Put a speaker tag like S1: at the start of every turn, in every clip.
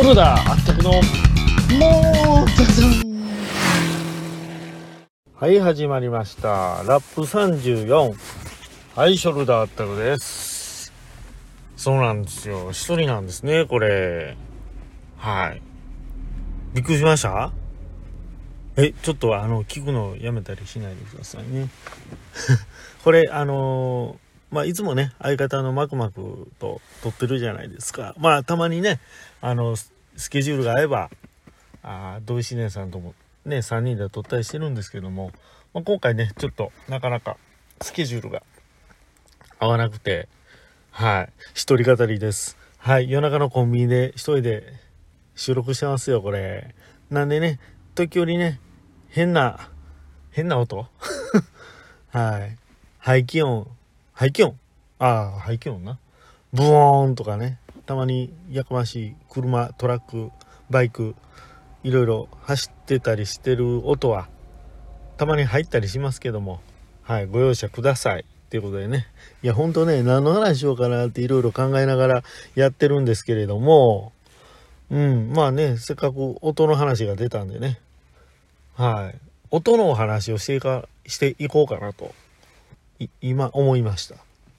S1: ショルダーあったくのもうザザンはい始まりました。ラップ34はいショルダーあったくです。そうなんですよ。一人なんですねこれ。はい。びっくりしました？えちょっとあの聞くのやめたりしないでくださいね。これあのーまあ、いつもね、相方のマクマクと撮ってるじゃないですか。まあ、たまにね、あの、スケジュールが合えば、あ土井志念さんともね、3人で撮ったりしてるんですけども、まあ、今回ね、ちょっとなかなかスケジュールが合わなくて、はい、一人語りです。はい、夜中のコンビニで一人で収録してますよ、これ。なんでね、時折ね、変な、変な音？はい。排気音排気音ああ、排気音な。ブオーンとかね。たまにやかましい車、トラック、バイク、いろいろ走ってたりしてる音は、たまに入ったりしますけども、はい、ご容赦ください。っていうことでね。いや、ほんとね、何の話しようかなっていろいろ考えながらやってるんですけれども、うん、まあね、せっかく音の話が出たんでね、はい、音のお話をしてか、していこうかなと今思いました。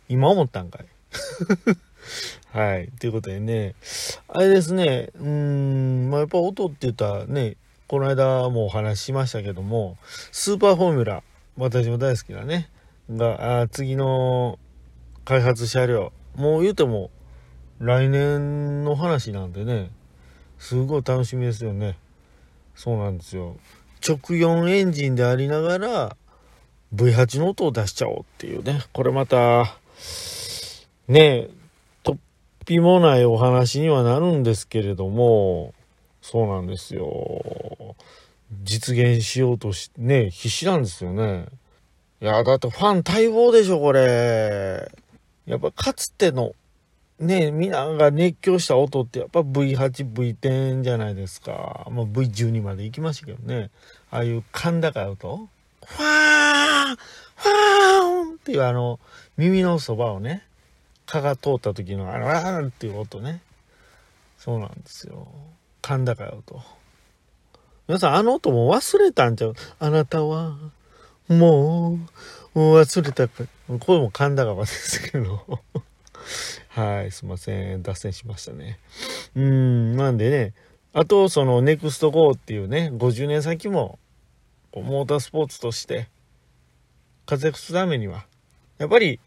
S1: 今思ったんかい。はい。ということでね、あれですね、うーん、まあ、やっぱ音って言ったらね、この間もお話ししましたけども、スーパーフォーミュラ、私も大好きなね、が、あ次の開発車両、もう言うても来年の話なんでね、すごい楽しみですよね。そうなんですよ。直4エンジンでありながら、V8 の音を出しちゃおうっていうね、これまた、ね、とっぴもないお話にはなるんですけれども、そうなんですよ。実現しようとし、ね、必死なんですよね。いや、だってファン待望でしょ、これ。やっぱかつての、ね、みんなが熱狂した音ってやっぱ V8、V10 じゃないですか。まあ、V12 まで行きましたけどね。ああいう甲高い音。ファーンァーンっていうあの、耳のそばをね、蚊が通った時のあの、あーっていう音ね。そうなんですよ。甲高い音。皆さん、あの音も忘れたんちゃう？あなたは、もう、忘れたか。声も甲高ですけど。はい、すいません。脱線しましたね。うん、なんでね、あと、その、ネクスト GO っていうね、50年先もモータースポーツとして活躍するためには、やっぱり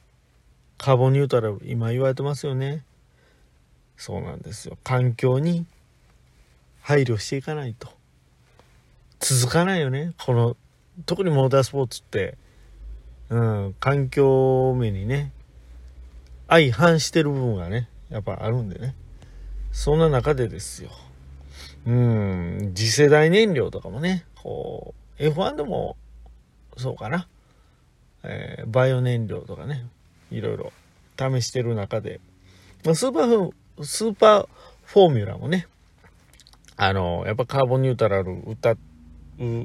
S1: カーボンニュートラル、今言われてますよね。そうなんですよ。環境に配慮していかないと。続かないよね。この、特にモータースポーツって、うん、環境面にね、相反してる部分がね、やっぱあるんでね。そんな中でですよ。うん、次世代燃料とかもね、こう、F1 でもそうかな、えー、バイオ燃料とかねいろいろ試してる中で、ま、スーパースーパーフォーミュラもねあのやっぱカーボンニュートラル歌う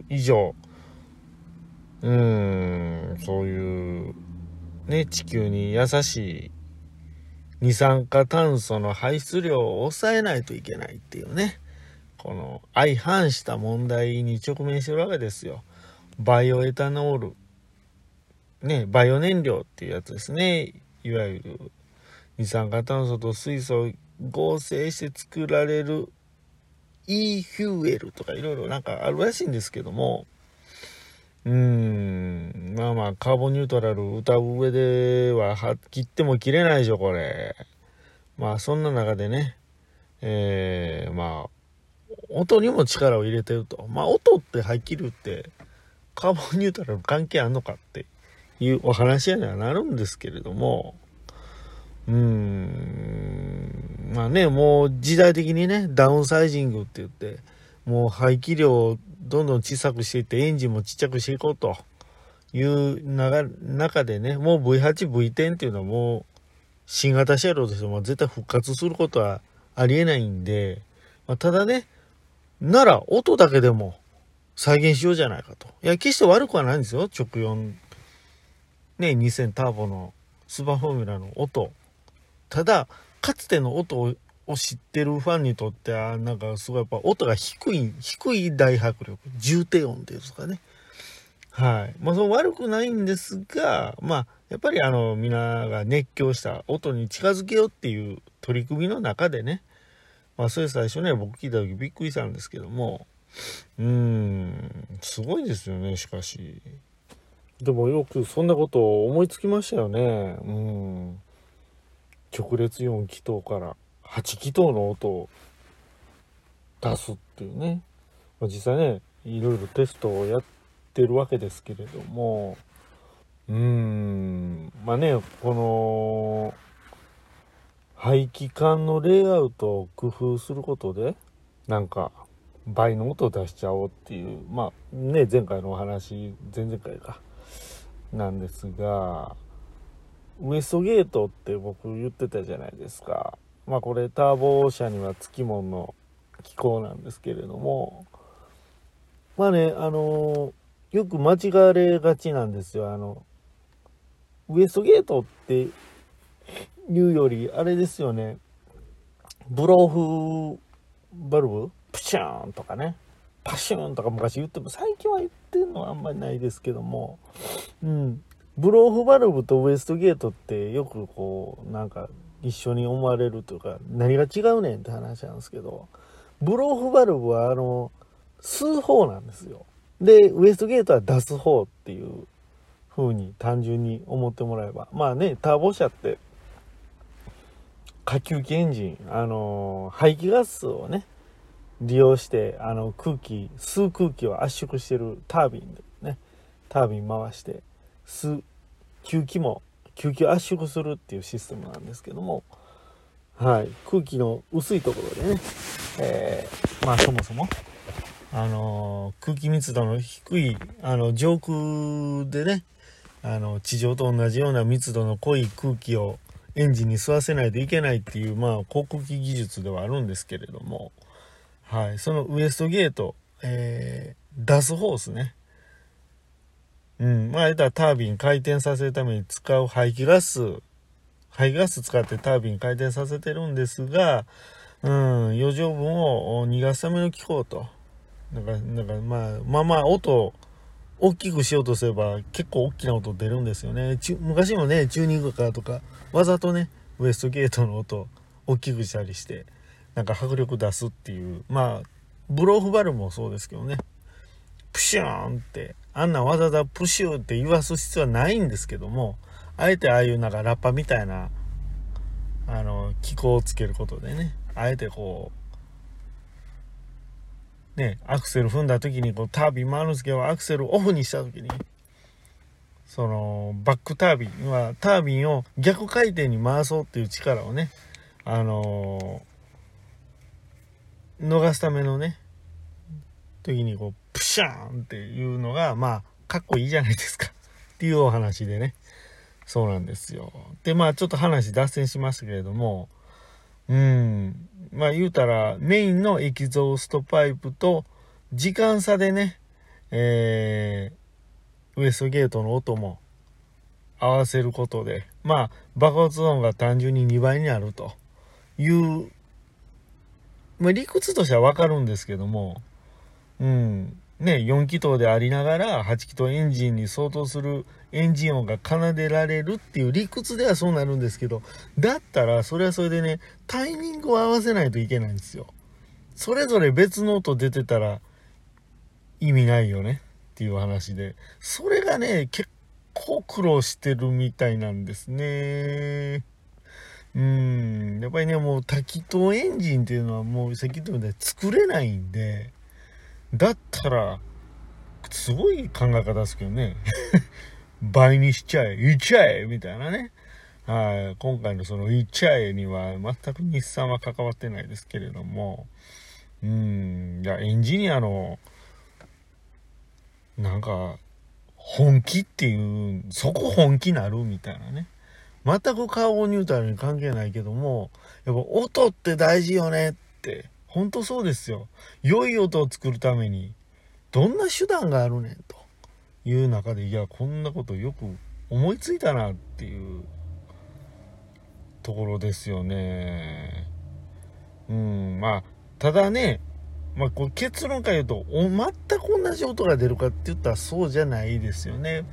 S1: 以上うんそういうね地球に優しい二酸化炭素の排出量を抑えないといけないっていうねこの相反した問題に直面してるわけですよ。バイオエタノール。ね、バイオ燃料っていうやつですね。いわゆる二酸化炭素と水素を合成して作られる e フューエルとかいろいろなんかあるらしいんですけども、うーん、まあまあカーボンニュートラル歌う上では切っても切れないでしょ、これ。まあそんな中でね、えー、まあ音にも力を入れてると。まあ、音ってはっきり言って、カーボンニュートラル関係あんのかっていうお話にはなるんですけれども、うーん、まあね、もう時代的にね、ダウンサイジングって言って、もう排気量をどんどん小さくしていって、エンジンもちっちゃくしていこうという中でね、もう V8、V10 っていうのはもう、新型車両としても絶対復活することはありえないんで、まあ、ただね、なら音だけでも再現しようじゃないかと。いや、決して悪くはないんですよ。直4、ね、2000ターボのスーパーフォーミュラの音。ただ、かつての音を知ってるファンにとっては、なんかすごいやっぱ音が低い、低い大迫力、重低音っていうんですかね。はい。まあ、その悪くないんですが、まあ、やっぱりあの、皆が熱狂した音に近づけようっていう取り組みの中でね、まあ、それ最初ね、僕聞いた時びっくりしたんですけども、うーん、すごいですよね、しかし。でもよくそんなこと思いつきましたよね。うん。直列4気筒から8気筒の音を出すっていうね。まあ、実際ね、いろいろテストをやってるわけですけれども、うーん、まあね、この、排気管のレイアウトを工夫することで、なんか、倍の音を出しちゃおうっていう、まあね、前回のお話、前々回か、なんですが、ウエストゲートって僕言ってたじゃないですか。まあこれターボ車にはつきもの機構なんですけれども、まあね、あのよく間違われがちなんですよ。あの、ウエストゲートっていうより、あれですよね、ブローフバルブ？プシャーンとかね、パシューンとか昔言っても、最近は言ってんのはあんまりないですけども、うん。ブローフバルブとウエストゲートってよくこう、なんか一緒に思われるというか、何が違うねんって話なんですけど、ブローフバルブはあの、吸う方なんですよ。で、ウエストゲートは出す方っていう風に単純に思ってもらえば。まあね、ターボ車って下級機エンジン、あの排気ガスをね、利用して、あの、空気、吸う空気を圧縮してるタービンでね、タービン回して、吸う、吸気も、吸気を圧縮するっていうシステムなんですけども、はい、空気の薄いところでね、えー、まあそもそも、あの空気密度の低い、あの、上空でね、あの、地上と同じような密度の濃い空気をエンジンに吸わせないといけないっていう、まあ、航空機技術ではあるんですけれども、はい、そのウエストゲート、えー、出すホースね。うん、まあ、言ったらタービン回転させるために使う排気ガス、排気ガス使ってタービン回転させてるんですが、うん、余剰分を逃がすための機構と。なんか、なんかまあ、まあまあ、音、大きくしようとすれば結構大きな音出るんですよね。昔もね、チューニングカーとか、わざとね、ウエストゲートの音大きくしたりして、なんか迫力出すっていう、まあ、ブローフバルもそうですけどね、プシューンって、あんなわざわざプシューって言わす必要はないんですけども、あえてああいうなんかラッパみたいな、あの、気候をつけることでね、あえてこう、ね、アクセル踏んだ時にこうタービン回るんですけど、アクセルオフにした時に、そのバックタービンはタービンを逆回転に回そうっていう力をねあのー、逃すためのね時にこうプシャーンっていうのがまあかっこいいじゃないですか。っていうお話でね。そうなんですよ。でまあちょっと話脱線しましたけれどもうん。まあ言うたらメインのエキゾーストパイプと時間差でねえーウエストゲートの音も合わせることで、まあ、爆発音が単純に2倍になるという、まあ、理屈としてはわかるんですけども、うん、ね、4気筒でありながら8気筒エンジンに相当するエンジン音が奏でられるっていう理屈ではそうなるんですけど、だったらそれはそれでね、タイミングを合わせないといけないんですよ。それぞれ別の音出てたら意味ないよね。っていう話で、それがね、結構苦労してるみたいなんですね。うん、やっぱりね、もう多気筒エンジンっていうのはもうさっき言ったように作れないんで、だったら、すごい考え方ですけどね。倍にしちゃえ、いっちゃえみたいなね。はい。今回のそのいっちゃえには全く日産は関わってないですけれども、うん、いや、エンジニアのなんか、本気っていう、そこ本気なるみたいなね。全くカーボンニュートラルに関係ないけども、やっぱ音って大事よねって、本当そうですよ。良い音を作るために、どんな手段があるねんという中で、いや、こんなことよく思いついたなっていうところですよね。うんまあただねまあ、こう結論から言うと全く同じ音が出るかって言ったらそうじゃないですよね。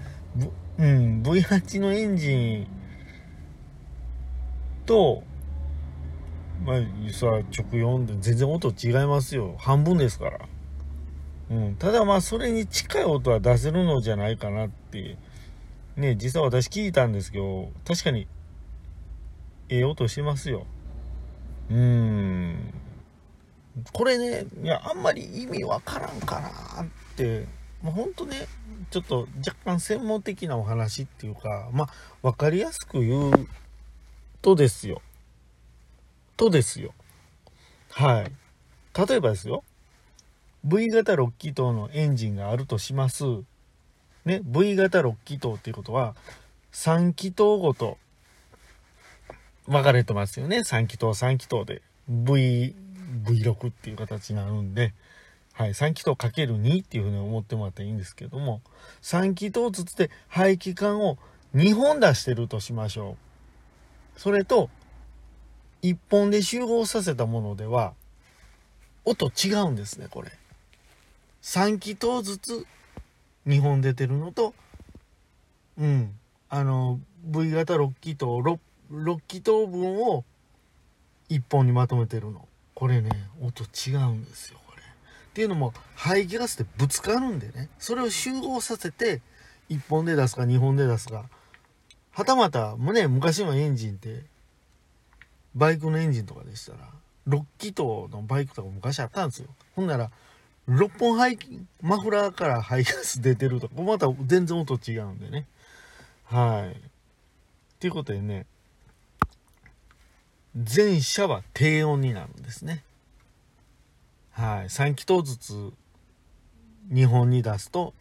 S1: うん、V8 のエンジンと、まあ、さ、直4で全然音違いますよ。半分ですから。うん。ただまあ、それに近い音は出せるのじゃないかなって。ね、実は私聞いたんですけど、確かに、ええ音してますよ。うーん。これね、いや、あんまり意味わからんかなって、もうほんとね、ちょっと若干専門的なお話っていうか、まあ、わかりやすく言うとですよ。とですよ。はい。例えばですよ。V 型6気筒のエンジンがあるとします。ね、V 型6気筒っていうことは、3気筒ごと分かれてますよね。3気筒、3気筒で。V、V6 っていう形になるんで、はい、3気筒かける2っていうふうに思ってもらったらいいんですけども、3気筒ずつで排気管を2本出してるとしましょう。それと、1本で集合させたものでは、音違うんですね、これ。3気筒ずつ2本出てるのと、うん、あの、V 型6気筒、6, 気筒分を1本にまとめてるの。これね、音違うんですよ、これ。っていうのも、排気ガスってぶつかるんでね、それを集合させて、1本で出すか2本で出すか。はたまた、ね、昔のエンジンって、バイクのエンジンとかでしたら、6気筒のバイクとか昔あったんですよ。ほんなら、6本排気、マフラーから排ガス出てるとか、また全然音違うんでね。はい。ということでね、全車は低音になるんですね。はい。3気筒ずつ2本に出すと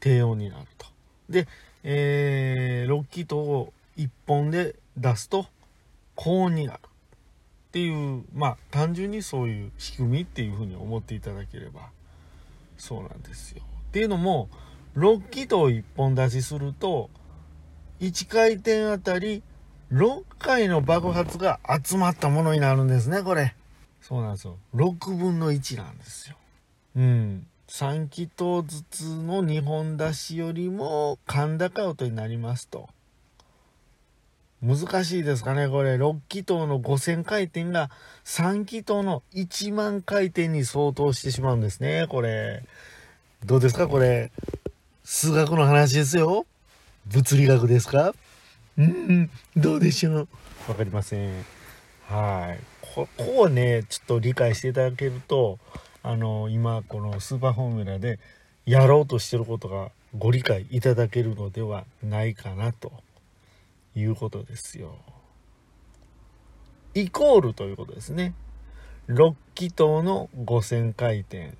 S1: 低音になると。で、えー、6気筒を1本で出すと高音になる。っていうまあ単純にそういう仕組みっていうふうに思っていただければそうなんですよ。っていうのも6気筒1本出しすると1回転あたり6回の爆発が集まったものになるんですねこれ。そうなんですよ。6分の1なんですよ。うん。3気筒ずつの2本出しよりも甲高音になりますと。難しいですかねこれ。6気筒の5000回転が3気筒の1万回転に相当してしまうんですねこれ。どうですかこれ。数学の話ですよ。物理学ですか？うんどうでしょう？分かりません。はい。ここをねちょっと理解していただけるとあの今このスーパーフォーミュラでやろうとしてることがご理解いただけるのではないかなということですよ。イコールということですね。6気筒の5000回転。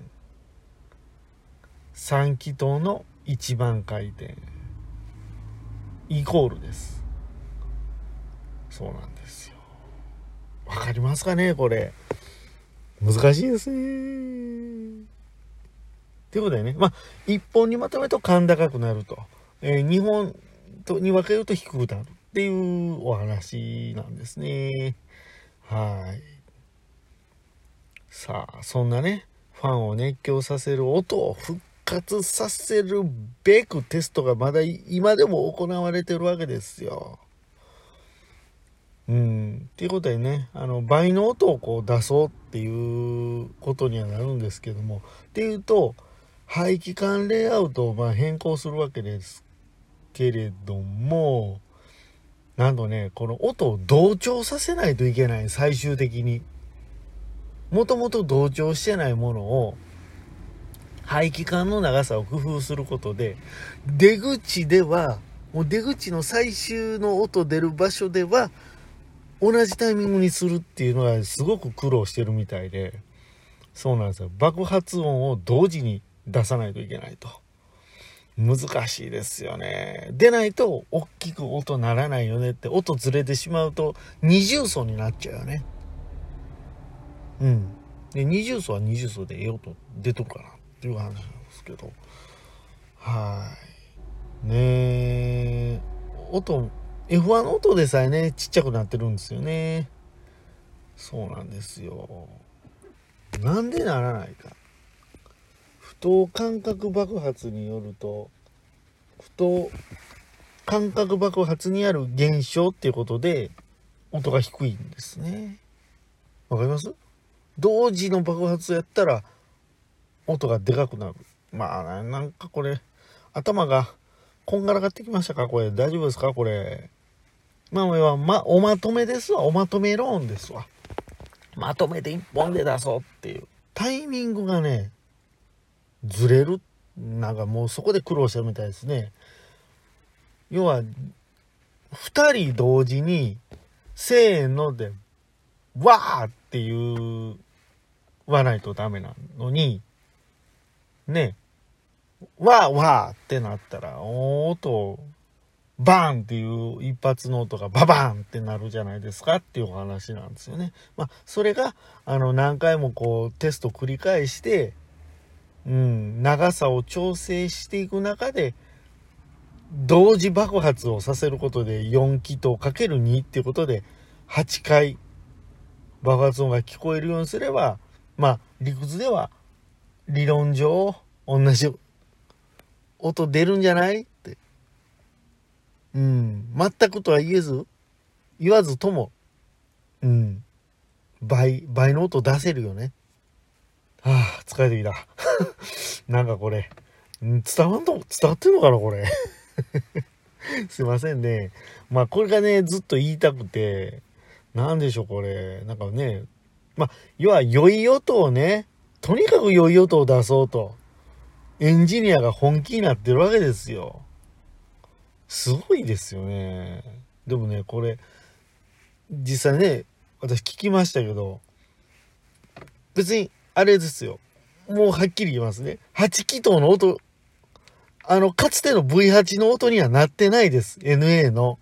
S1: 3気筒の1番回転。イコールです。そうなんですよ。わかりますかねこれ。難しいですね。ということでね、まあ、1本にまとめると甲高くなると。えー、2本とに分けると低くなる。っていうお話なんですね。はい。さあ、そんなね、ファンを熱狂させる音を復活させるべくテストがまだ今でも行われてるわけですよ。うん。っていうことでね、あの、倍の音をこう出そうっていうことにはなるんですけども、っていうと、排気管レイアウトをま変更するわけですけれども、なんとね、この音を同調させないといけない、最終的に。もともと同調してないものを、排気管の長さを工夫することで、出口では、もう出口の最終の音出る場所では、同じタイミングにするっていうのはすごく苦労してるみたいで、そうなんですよ。爆発音を同時に出さないといけないと。難しいですよね。でないと、大きく音ならないよねって、音ずれてしまうと、二重奏になっちゃうよね。うん。で、二重奏は二重奏でええ音出とるかなっていう話なんですけど。はい。ねえ。音、F1 の音でさえね、ちっちゃくなってるんですよね。そうなんですよ。なんでならないか。不等間隔爆発によると不等間隔爆発にある現象っていうことで音が低いんですね。わかります？同時の爆発やったら音がでかくなる。まあなんかこれ頭がこんがらがってきましたか？これ大丈夫ですか？これ。まあ、まあ、おまとめですわ。おまとめ論ですわ。まとめて一本で出そうっていう。タイミングがね、ずれる。なんかもうそこで苦労したみたいですね。要は、二人同時に、せーので、わーって言わないとダメなのに、ね、わーわーってなったら、音バーンっていう一発の音がババーンってなるじゃないですかっていうお話なんですよね。まあ、それが、あの、何回もこう、テスト繰り返して、うん、長さを調整していく中で、同時爆発をさせることで4気筒かける2っていうことで、8回爆発音が聞こえるようにすれば、まあ、理屈では、理論上、同じ音出るんじゃないうん。全くとは言えず、言わずとも、うん。倍、倍の音出せるよね。はあ、疲れてきた。なんかこれ、伝わんと、伝わってんのかな、これ。すいませんね。まあ、これがね、ずっと言いたくて、なんでしょう、これ。なんかね、まあ、要は良い音をね、とにかく良い音を出そうと、エンジニアが本気になってるわけですよ。すごいですよね。でもね、これ、実際ね、私聞きましたけど、別に、あれですよ。もうはっきり言いますね。8気筒の音、あの、かつての V8 の音にはなってないです。NA の。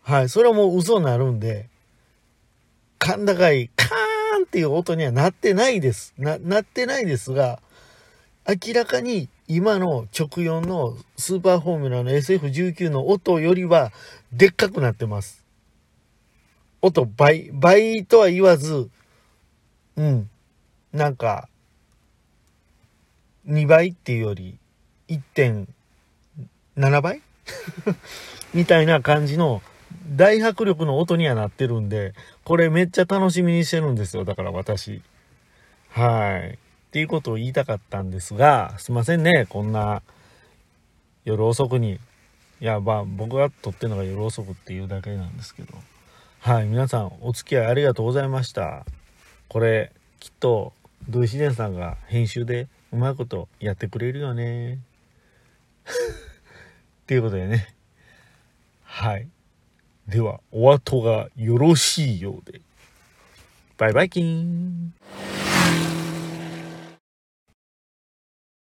S1: はい。それはもう嘘になるんで、甲高い、カーンっていう音にはなってないです。な、なってないですが、明らかに今の直4のスーパーフォーミュラの SF19 の音よりはでっかくなってます。音倍、倍とは言わず、うん、なんか、2倍っていうより1.7倍？みたいな感じの大迫力の音にはなってるんで、これめっちゃ楽しみにしてるんですよ。だから私。はい。っていうことを言いたかったんですが、すいませんね、こんな夜遅くに。いや、まあ僕が撮ってるのが夜遅くっていうだけなんですけど。はい、皆さんお付き合いありがとうございました。これ、きっと土井自然さんが編集でうまいことやってくれるよね。っていうことでね。はい。では、お後がよろしいようで。バイバイキン。